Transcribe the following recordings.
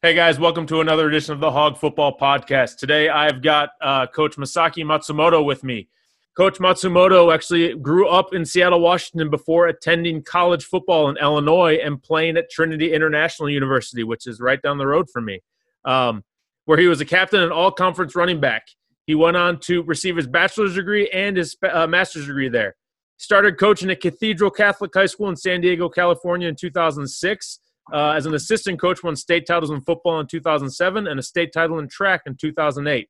Hey guys, welcome to another edition of the Hog Football Podcast. Today I've got uh, Coach Masaki Matsumoto with me. Coach Matsumoto actually grew up in Seattle, Washington before attending college football in Illinois and playing at Trinity International University, which is right down the road from me, um, where he was a captain and all conference running back. He went on to receive his bachelor's degree and his uh, master's degree there. Started coaching at Cathedral Catholic High School in San Diego, California in 2006 uh, as an assistant coach, won state titles in football in 2007 and a state title in track in 2008.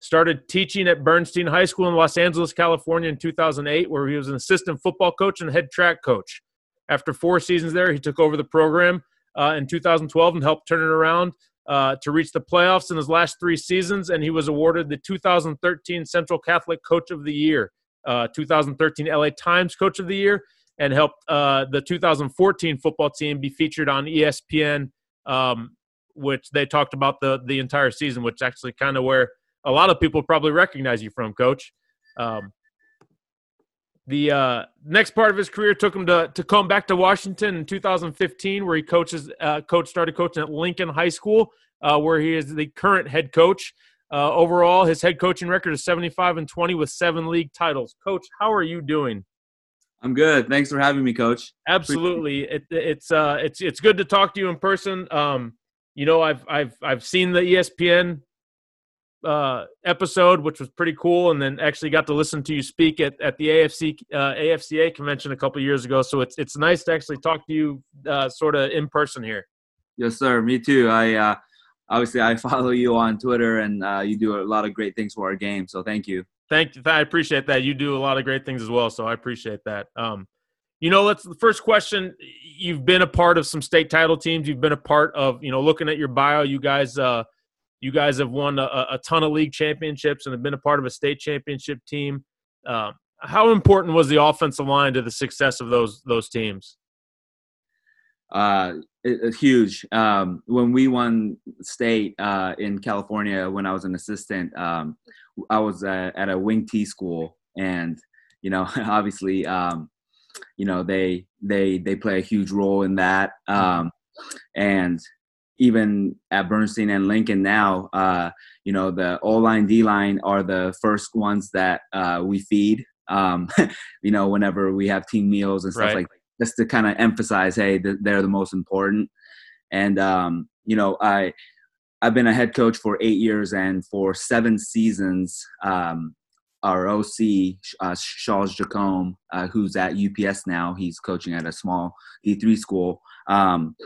Started teaching at Bernstein High School in Los Angeles, California in 2008, where he was an assistant football coach and head track coach. After four seasons there, he took over the program uh, in 2012 and helped turn it around uh, to reach the playoffs in his last three seasons, and he was awarded the 2013 Central Catholic Coach of the Year, uh, 2013 LA Times Coach of the Year, and helped uh, the 2014 football team be featured on ESPN, um, which they talked about the the entire season, which actually kind of where a lot of people probably recognize you from, Coach. Um, the uh, next part of his career took him to, to come back to Washington in 2015, where he coaches uh, coach started coaching at Lincoln High School, uh, where he is the current head coach. Uh, overall, his head coaching record is 75 and 20 with seven league titles. Coach, how are you doing? I'm good. Thanks for having me, Coach. Absolutely, it, it's uh, it's it's good to talk to you in person. Um, you know, I've I've I've seen the ESPN uh, episode, which was pretty cool, and then actually got to listen to you speak at, at the AFC uh, AFCA convention a couple years ago. So it's it's nice to actually talk to you uh, sort of in person here. Yes, sir. Me too. I uh, obviously I follow you on Twitter, and uh, you do a lot of great things for our game. So thank you. Thank you. I appreciate that. You do a lot of great things as well, so I appreciate that. Um, you know, let's the first question. You've been a part of some state title teams. You've been a part of, you know, looking at your bio, you guys, uh, you guys have won a, a ton of league championships and have been a part of a state championship team. Um, how important was the offensive line to the success of those those teams? Uh, huge. Um, when we won state uh, in California, when I was an assistant, um, I was at, at a wing T school, and you know, obviously, um, you know, they they they play a huge role in that. Um, and even at Bernstein and Lincoln now, uh, you know, the O line, D line are the first ones that uh, we feed. Um, you know, whenever we have team meals and stuff right. like that, just to kind of emphasize, hey, they're the most important. And um, you know, I I've been a head coach for eight years, and for seven seasons, um, our OC uh, Charles Jacome, uh, who's at UPS now, he's coaching at a small D3 school. Um,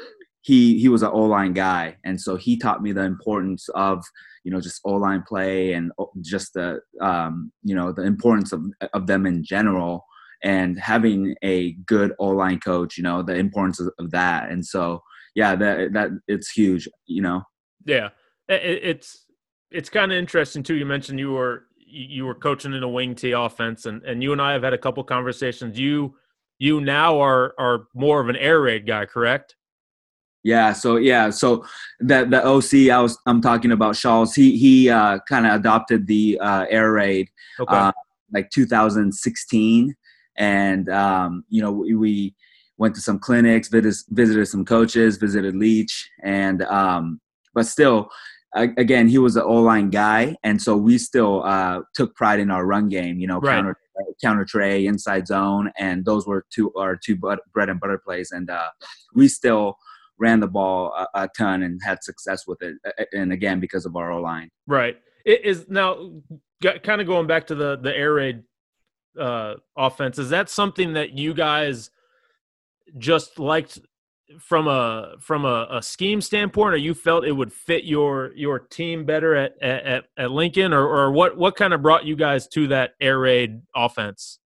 he he was an O line guy, and so he taught me the importance of you know just O line play and just the um, you know the importance of of them in general, and having a good O line coach, you know the importance of, of that, and so yeah, that that it's huge, you know. Yeah, it, it's it's kind of interesting too. You mentioned you were you were coaching in a wing T offense, and and you and I have had a couple conversations. You you now are are more of an air raid guy, correct? Yeah, so yeah, so that the OC I was I'm talking about Charles. He he uh, kind of adopted the uh, air raid, okay. uh, like 2016, and um, you know we, we, went to some clinics, visited visited some coaches, visited Leach, and um, but still, again, he was an O line guy, and so we still uh, took pride in our run game. You know, right. counter counter tray, inside zone, and those were two our two bread and butter plays, and uh, we still ran the ball a, a, ton and had success with it. And again, because of our O line. Right. It is now kind of going back to the the air raid uh, offense. Is that something that you guys just liked from a from a, a, scheme standpoint, or you felt it would fit your your team better at at, at Lincoln, or, or what what kind of brought you guys to that air raid offense?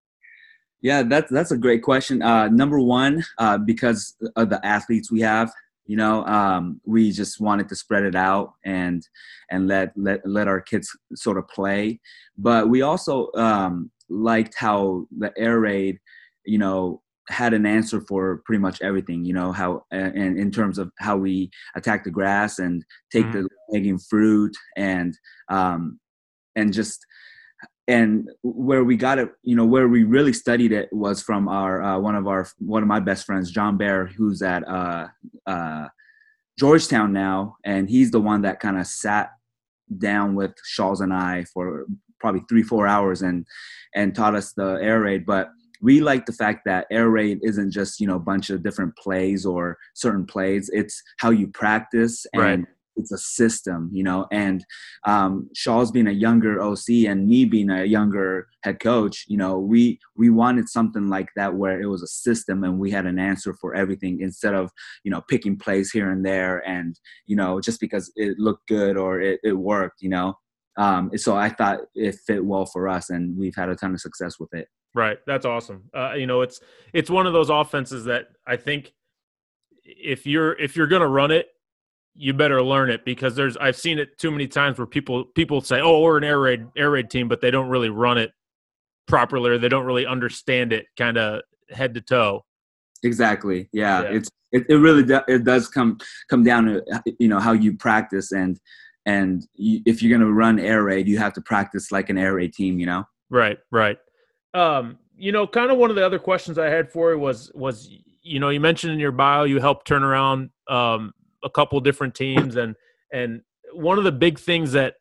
Yeah, that's that's a great question. Uh, number one, uh, because of the athletes we have, you know, um, we just wanted to spread it out and and let let let our kids sort of play. But we also um, liked how the air raid, you know, had an answer for pretty much everything you know how and in terms of how we attack the grass and take mm-hmm. the hanging fruit and um and just and where we got it you know where we really studied it was from our uh, one of our one of my best friends john bear who's at uh uh georgetown now and he's the one that kind of sat down with Shawls and I for probably three, four hours and and taught us the air raid. But we like the fact that air raid isn't just you know a bunch of different plays or certain plays. It's how you practice and right. it's a system you know? And um, shaw's being a younger oc and me being a younger head coach you know we we wanted something like that where it was a system and we had an answer for everything instead of you know picking plays here and there and you know just because it looked good or it, it worked you know? Um, so i thought it fit well for us and we've had a ton of success with it Right. That's awesome. Uh, you know, it's it's one of those offenses that I think if you're if you're going to run it, you better learn it because there's I've seen it too many times where people people say, "Oh, we're an air raid air raid team," but they don't really run it properly or they don't really understand it kind of head to toe. Exactly. Yeah. yeah. It's it, it really do, it does come come down to you know how you practice and and you, if you're going to run air raid, you have to practice like an air raid team, you know. Right, right. Um, you know, kind of one of the other questions I had for you was was you know you mentioned in your bio you helped turn around um, a couple different teams and and one of the big things that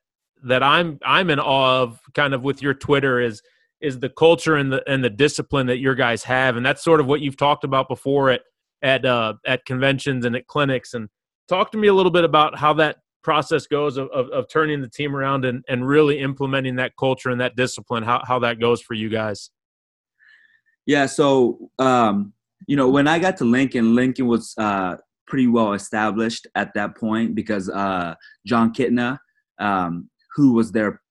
that I'm I'm in awe of kind of with your Twitter is is the culture and the and the discipline that your guys have and that's sort of what you've talked about before at at uh, at conventions and at clinics and talk to me a little bit about how that process goes of, of, of, turning the team around and, and really implementing that culture and that discipline, how, how that goes for you guys? Yeah. So, um, you know, when I got to Lincoln, Lincoln was uh, pretty well established at that point because uh, Jon Kitna, um, who was there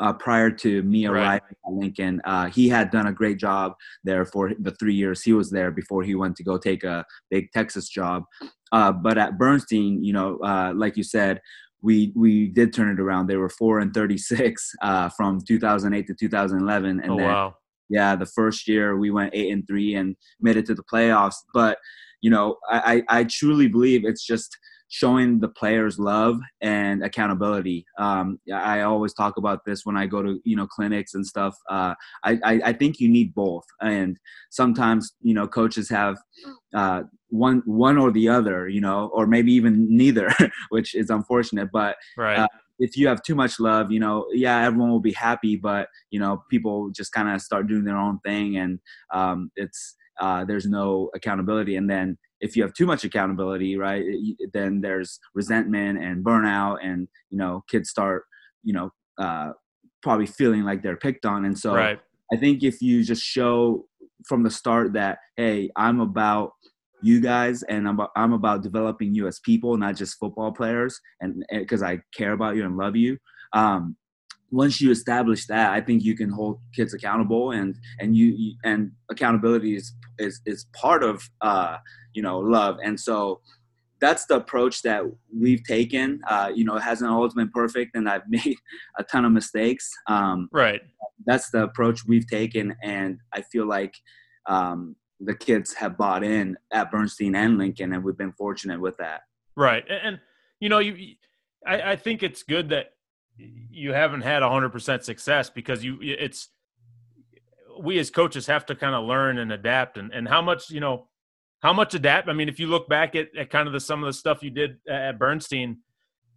uh, prior to me arriving right. at Lincoln, uh, he had done a great job there for the three years he was there before he went to go take a big Texas job. Uh, but at Bernstein, you know, uh, like you said, we we did turn it around. They were four and thirty six uh, from 2008 to 2011, and oh, then wow. yeah, the first year we went eight and three and made it to the playoffs. But you know, I I, I truly believe it's just showing the players love and accountability. Um, I always talk about this when I go to you know clinics and stuff. Uh, I, I, I think you need both, and sometimes you know coaches have uh, one one or the other, you know, or maybe even neither, which is unfortunate. But right. Uh, if you have too much love, you know, yeah, everyone will be happy, but you know, people just kind of start doing their own thing, and um, it's uh, there's no accountability. And then if you have too much accountability, right, then there's resentment and burnout, and you know, kids start, you know, uh, probably feeling like they're picked on. And so right. I think if you just show from the start that hey, I'm about you guys and I'm about, I'm about developing you as people, not just football players, and because I care about you and love you. Um, once you establish that, I think you can hold kids accountable, and and you, and accountability is is is part of uh, you know love, and so that's the approach that we've taken. Uh, you know, it hasn't always been perfect, and I've made a ton of mistakes. Um, right. That's the approach we've taken, and I feel like um, the kids have bought in at Bernstein and Lincoln, and we've been fortunate with that. Right, and, and you know, you, I, I think it's good that you haven't had 100% success because you it's we as coaches have to kind of learn and adapt and, and how much you know how much adapt i mean if you look back at, at kind of the some of the stuff you did at bernstein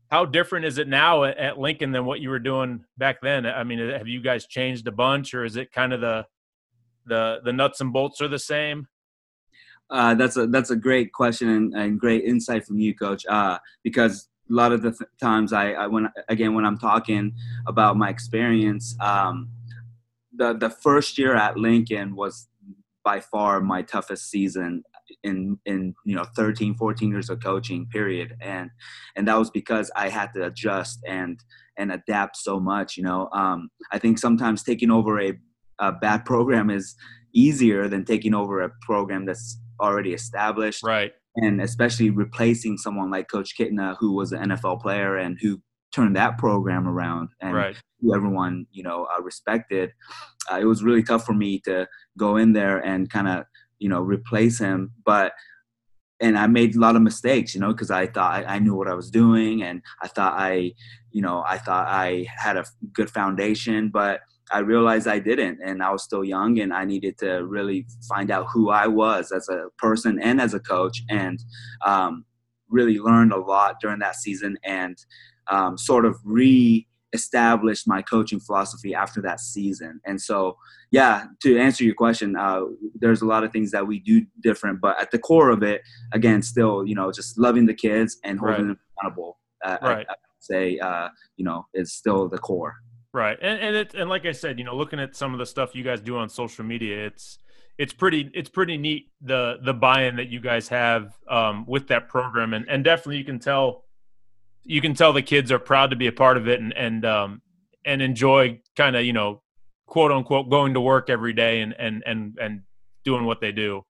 how different is it now at, at lincoln than what you were doing back then i mean have you guys changed a bunch or is it kind of the the the nuts and bolts are the same Uh, that's a that's a great question and, and great insight from you, Coach. Uh, because a lot of the th- times I, I, when again when I'm talking about my experience, um, the the first year at Lincoln was by far my toughest season in in you know 13 14 years of coaching period. And and that was because i had to adjust and and adapt so much you know? Um, i think sometimes taking over a, a bad program is easier than taking over a program that's already established. Right and especially replacing someone like coach kitna who was an nfl player and who turned that program around and right. who everyone you know uh, respected uh, it was really tough for me to go in there and kind of you know replace him but and I made a lot of mistakes, you know, because I thought I, I, knew what I was doing, and I thought I, you know, I thought I had a good foundation, but I realized I didn't, and I was still young, and I needed to really find out who I was as a person and as a coach, and um, really learned a lot during that season, and um, sort of re established my coaching philosophy after that season. And so, yeah, to answer your question, uh, there's a lot of things that we do different, but at the core of it, again, still, you know, just loving the kids and holding right. them accountable. Uh, right. I, I say, uh, you know, is still the core. Right. And and it and like I said, you know, looking at some of the stuff you guys do on social media, it's it's pretty it's pretty neat the the buy-in that you guys have um, with that program and and definitely you can tell you can tell the kids are proud to be a part of it and and um, and enjoy kind of you know quote unquote going to work every day and and and and doing what they do.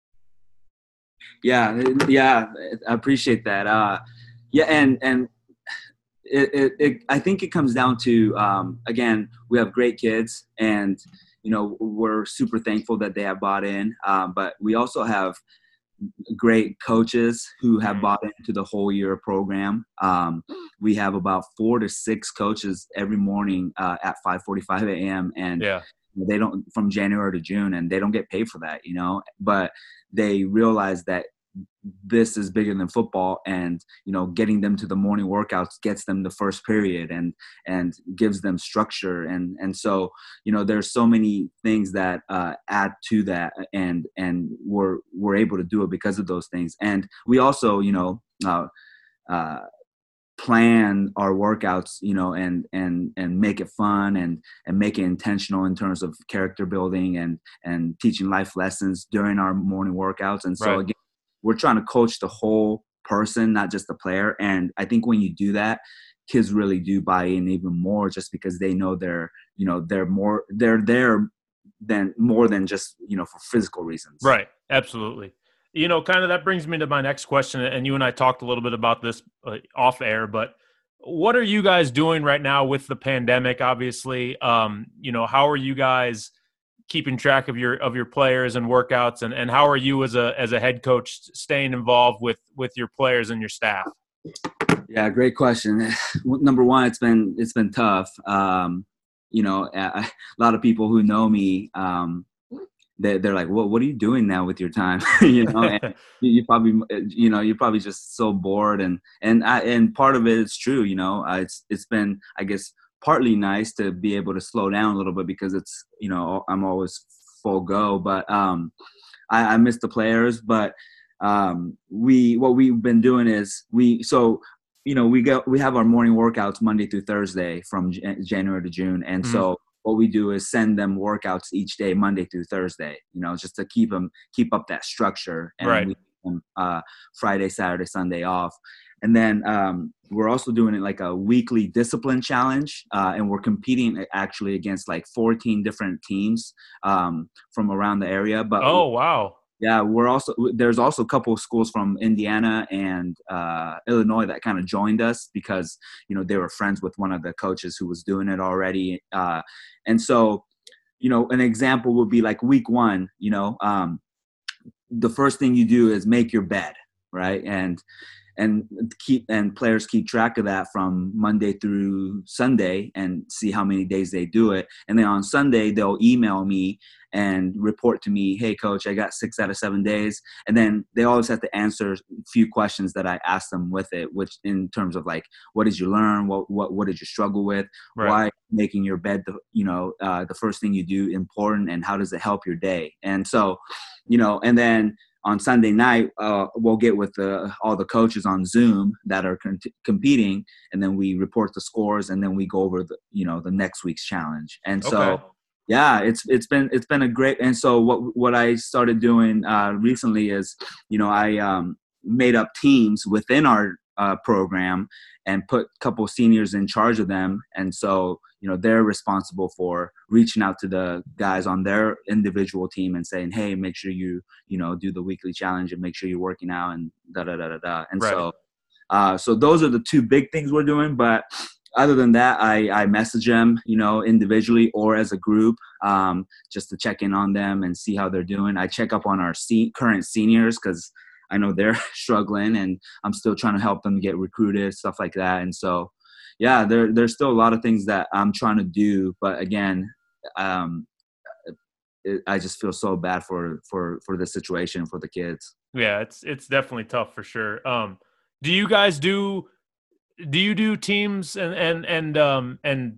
Yeah, yeah, I appreciate that. Uh, yeah, and and it, it, it, I think it comes down to um, again we have great kids and you know we're super thankful that they have bought in, um, but we also have great coaches who have mm-hmm. bought into the whole year program. Um, we have about four to six coaches every morning uh, at 5:45 a.m. and yeah. they don't from January to June, and they don't get paid for that, you know. But they realize that this is bigger than football and you know getting them to the morning workouts gets them the first period and and gives them structure. And and so you know there's so many things that uh, add to that and and we're we're able to do it because of those things. And we also you know uh, uh, plan our workouts you know and and and make it fun and and make it intentional in terms of character building and and teaching life lessons during our morning workouts. And so right. again we're trying to coach the whole person, not just the player. And I think when you do that, kids really do buy in even more just because they know they're, you know, they're more, they're there than more than just, you know, for physical reasons. Right. Absolutely. You know, kind of that brings me to my next question. And you and I talked a little bit about this uh, off air, but what are you guys doing right now with the pandemic? Obviously, um, you know, how are you guys – keeping track of your of your players and workouts and, and how are you as a as a head coach staying involved with with your players and your staff? Yeah great question. Number one it's been it's been tough. Um, you know a lot of people who know me um, they, they're like well what are you doing now with your time? You know and you probably you know you're probably just so bored and and I, and part of it is true you know uh, it's it's been i guess partly nice to be able to slow down a little bit because it's you know I'm always full go. But um, I, I miss the players. But um, we what we've been doing is we so you know we go we have our morning workouts Monday through Thursday from J- January to June, and mm-hmm. so what we do is send them workouts each day Monday through Thursday. You know, just to keep them keep up that structure. And right. We, uh, Friday, Saturday, Sunday off. And then um, we're also doing it like a weekly discipline challenge, uh, and we're competing actually against like 14 different teams um, from around the area. But oh wow, yeah, we're also there's also a couple of schools from Indiana and uh, Illinois that kind of joined us because you know they were friends with one of the coaches who was doing it already, uh, and so you know an example would be like week one, you know. Um, the first thing you do is make your bed, right? And and keep and players keep track of that from Monday through Sunday and see how many days they do it. And then on Sunday they'll email me and report to me, "Hey coach, I got 6 out of 7 days." And then they always have to answer a few questions that I ask them with it, which in terms of like what did you learn? What what what did you struggle with? Right. Why making your bed the you know uh, the first thing you do important and how does it help your day? And so, you know, and then on Sunday night, uh, we'll get with the, all the coaches on Zoom that are con- competing, and then we report the scores, and then we go over the you know the next week's challenge. And so, Okay. yeah, it's it's been it's been a great. And so what what I started doing uh, recently is, you know, I um, made up teams within our uh, program and put a couple seniors in charge of them, and so you know they're responsible for reaching out to the guys on their individual team and saying hey make sure you you know do the weekly challenge and make sure you're working out and da da da da da. And Right. so uh, so those are the two big things we're doing but other than that i i message them you know individually or as a group um, just to check in on them and see how they're doing. I check up on our se- current seniors because i know they're struggling and i'm still trying to help them get recruited stuff like that. And so yeah, there there's still a lot of things that I'm trying to do, but again, um, it, I just feel so bad for for for the situation for the kids. Yeah, it's it's definitely tough for sure. Um, do you guys do do you do teams and and and um and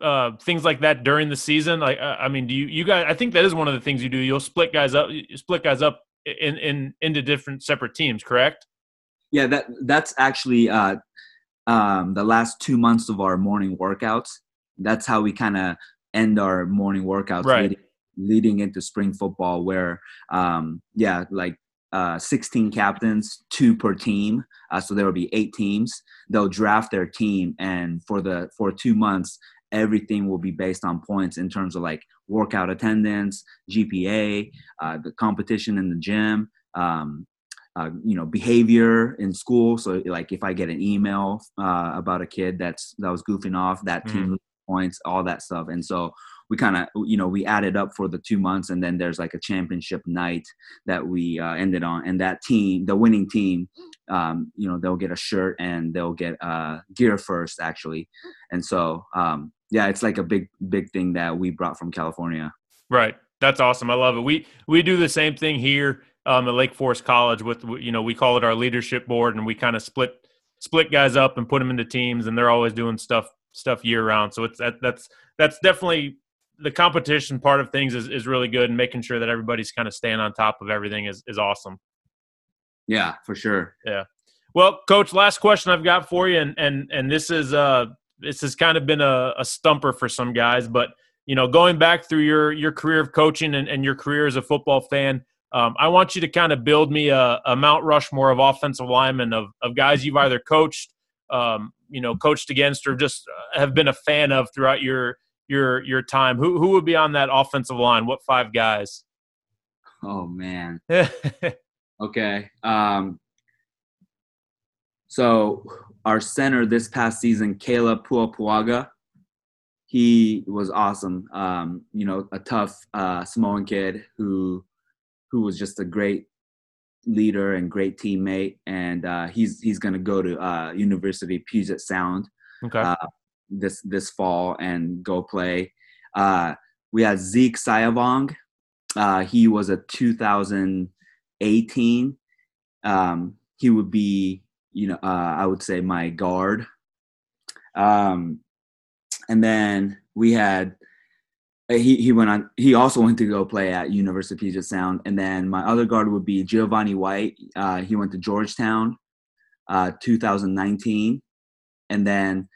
uh things like that during the season? Like, uh, I mean, do you you guys? I think that is one of the things you do. You'll split guys up, you split guys up in in into different separate teams, correct? Yeah, that that's actually uh, um, the last two months of our morning workouts. That's how we kind of end our morning workouts Right. leading, leading into spring football, where um, yeah, like uh, 16 captains, two per team. Uh, so there will be eight teams. They'll draft their team, and for the for two months, everything will be based on points in terms of like workout attendance, GPA, uh, the competition in the gym. Um, uh, you know behavior in school. So like if i get an email uh, about a kid that's that was goofing off that team loses points all that stuff. And so we kind of you know we added up for the two months and then there's like a championship night that we uh, ended on. And that team the winning team um, you know they'll get a shirt and they'll get uh, gear first actually. And so um, yeah it's like a big big thing that we brought from california. Right. That's awesome. I love it. We we do the same thing here um, at Lake Forest College with you know we call it our leadership board, and we kind of split split guys up and put them into teams, and they're always doing stuff stuff year round. So it's that that's that's definitely the competition part of things is, is really good, and making sure that everybody's kind of staying on top of everything is is awesome. yeah for sure Yeah. Well, coach, last question I've got for you, and and and this is uh this has kind of been a, a stumper for some guys, but you know, going back through your your career of coaching and, and your career as a football fan, um, I want you to kind of build me a, a Mount Rushmore of offensive linemen of of guys you've either coached, um, you know, coached against, or just uh, have been a fan of throughout your your your time. Who who would be on that offensive line? What five guys? oh man Okay. Um, so our center this past season, Kayla Puapuaga, he was awesome. Um, you know, a tough uh, Samoan kid who who was just a great leader and great teammate. And uh, he's he's going to go to uh, University Puget Sound okay. uh, this this fall and go play. Uh, we had Zeke Sayavong. Uh, he was a 2018. Um, he would be, you know, uh, I would say my guard. Um, and then we had uh, he he went on. He also went to go play at University of Puget Sound. And then my other guard would be Giovanni White. Uh, he went to Georgetown, uh, 2019. And then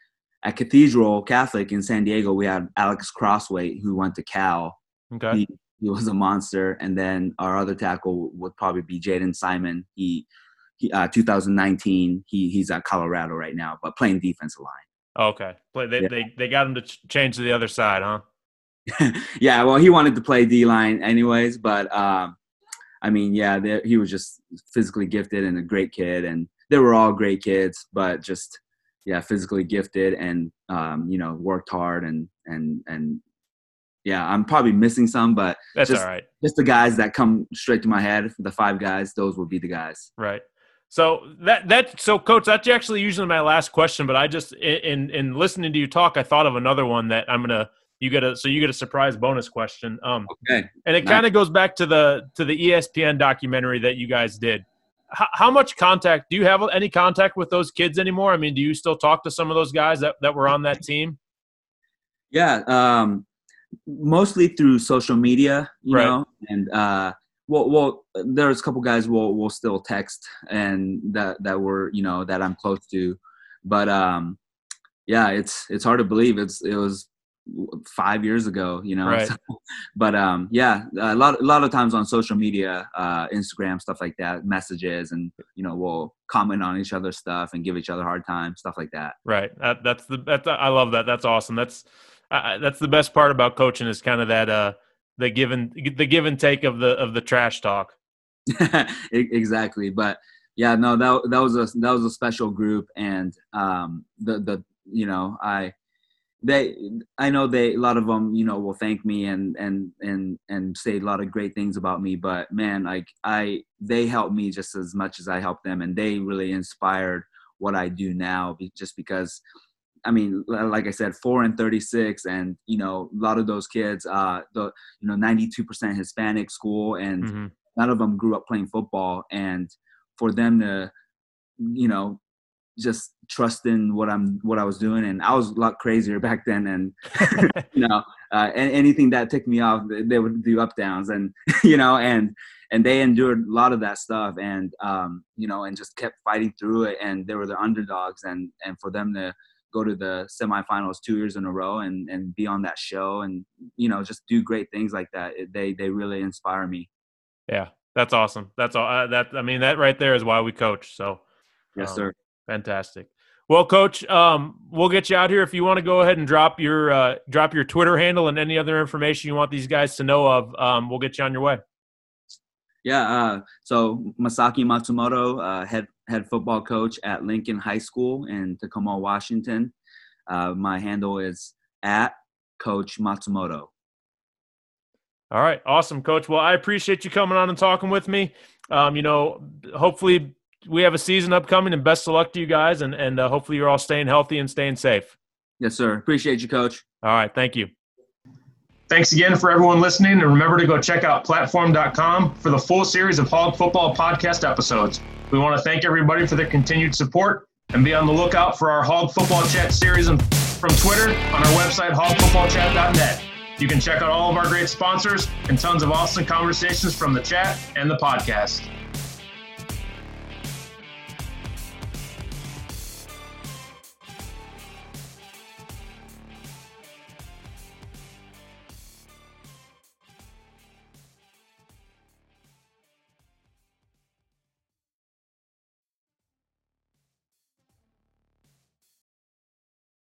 at Cathedral Catholic in San Diego, we had Alex Crossway who went to Cal. okay. He, he was a monster. And then our other tackle would probably be Jaden Simon. He, he uh, 2019. He he's at Colorado right now, but playing defensive line. Okay. Play. They, Yeah. they they got him to change to the other side, huh? yeah, well, he wanted to play D line anyways, but um, I mean, yeah, he was just physically gifted and a great kid, and they were all great kids, but just yeah, physically gifted and um, you know worked hard and and and yeah, I'm probably missing some, but That's Just- all right. just the guys that come straight to my head, the five guys, those would be the guys. Right. So that that so coach, that's actually usually my last question, but I just in in listening to you talk, I thought of another one that I'm gonna you get a so you get a surprise bonus question. Um, Okay. and it Nice. kind of goes back to the to the ESPN documentary that you guys did. How, how much contact do you have any contact with those kids anymore? I mean, do you still talk to some of those guys that, that were on that team? Yeah, um, mostly through social media, you Right. know, and uh, well, well, there's a couple guys will will still text and that that were you know that I'm close to, but um, yeah, it's it's hard to believe it's it was five years ago, you know. Right. but um, yeah, a lot a lot of times on social media, uh, Instagram stuff like that, messages, and you know we'll comment on each other's stuff and give each other hard time, stuff like that. Right. That, that's the that's I love that. That's awesome. That's uh, that's the best part about coaching is kind of that uh the give and the give and take of the of the trash talk. exactly, but yeah, no, that that was a that was a special group, and um, the the you know I they i know they a lot of them you know will thank me and and and and say a lot of great things about me but man like i they helped me just as much as i helped them and they really inspired what i do now just because i mean like i said 4 and 36 and you know a lot of those kids uh the you know 92% hispanic school and mm-hmm. none of them grew up playing football and for them to you know just trusting what I'm what I was doing, and I was a lot crazier back then. And you know, uh, and anything that took me off, they would do up downs, and you know, and and they endured a lot of that stuff, and um, you know, and just kept fighting through it. And they were the underdogs, and and for them to go to the semifinals two years in a row and and be on that show, and you know, just do great things like that, it, they they really inspire me. Yeah, that's awesome. That's all. Uh, that I mean, that right there is why we coach. So. Yes, um, sir. Fantastic. Well, Coach, um, we'll get you out here if you want to go ahead and drop your uh, drop your Twitter handle and any other information you want these guys to know of. Um, we'll get you on your way. Yeah. Uh, so Masaki Matsumoto, uh, head head football coach at Lincoln High School in Tacoma, Washington. Uh, my handle is at Coach Matsumoto. All right, awesome, Coach. Well, I appreciate you coming on and talking with me. Um, you know, hopefully we have a season upcoming, and best of luck to you guys, and and uh, hopefully you're all staying healthy and staying safe. Yes, sir. Appreciate you, Coach. All right, thank you. Thanks again for everyone listening, and remember to go check out platform.com for the full series of Hog Football podcast episodes. We want to thank everybody for their continued support, and be on the lookout for our Hog Football Chat series from Twitter on our website, hogfootballchat.net. You can check out all of our great sponsors and tons of awesome conversations from the chat and the podcast.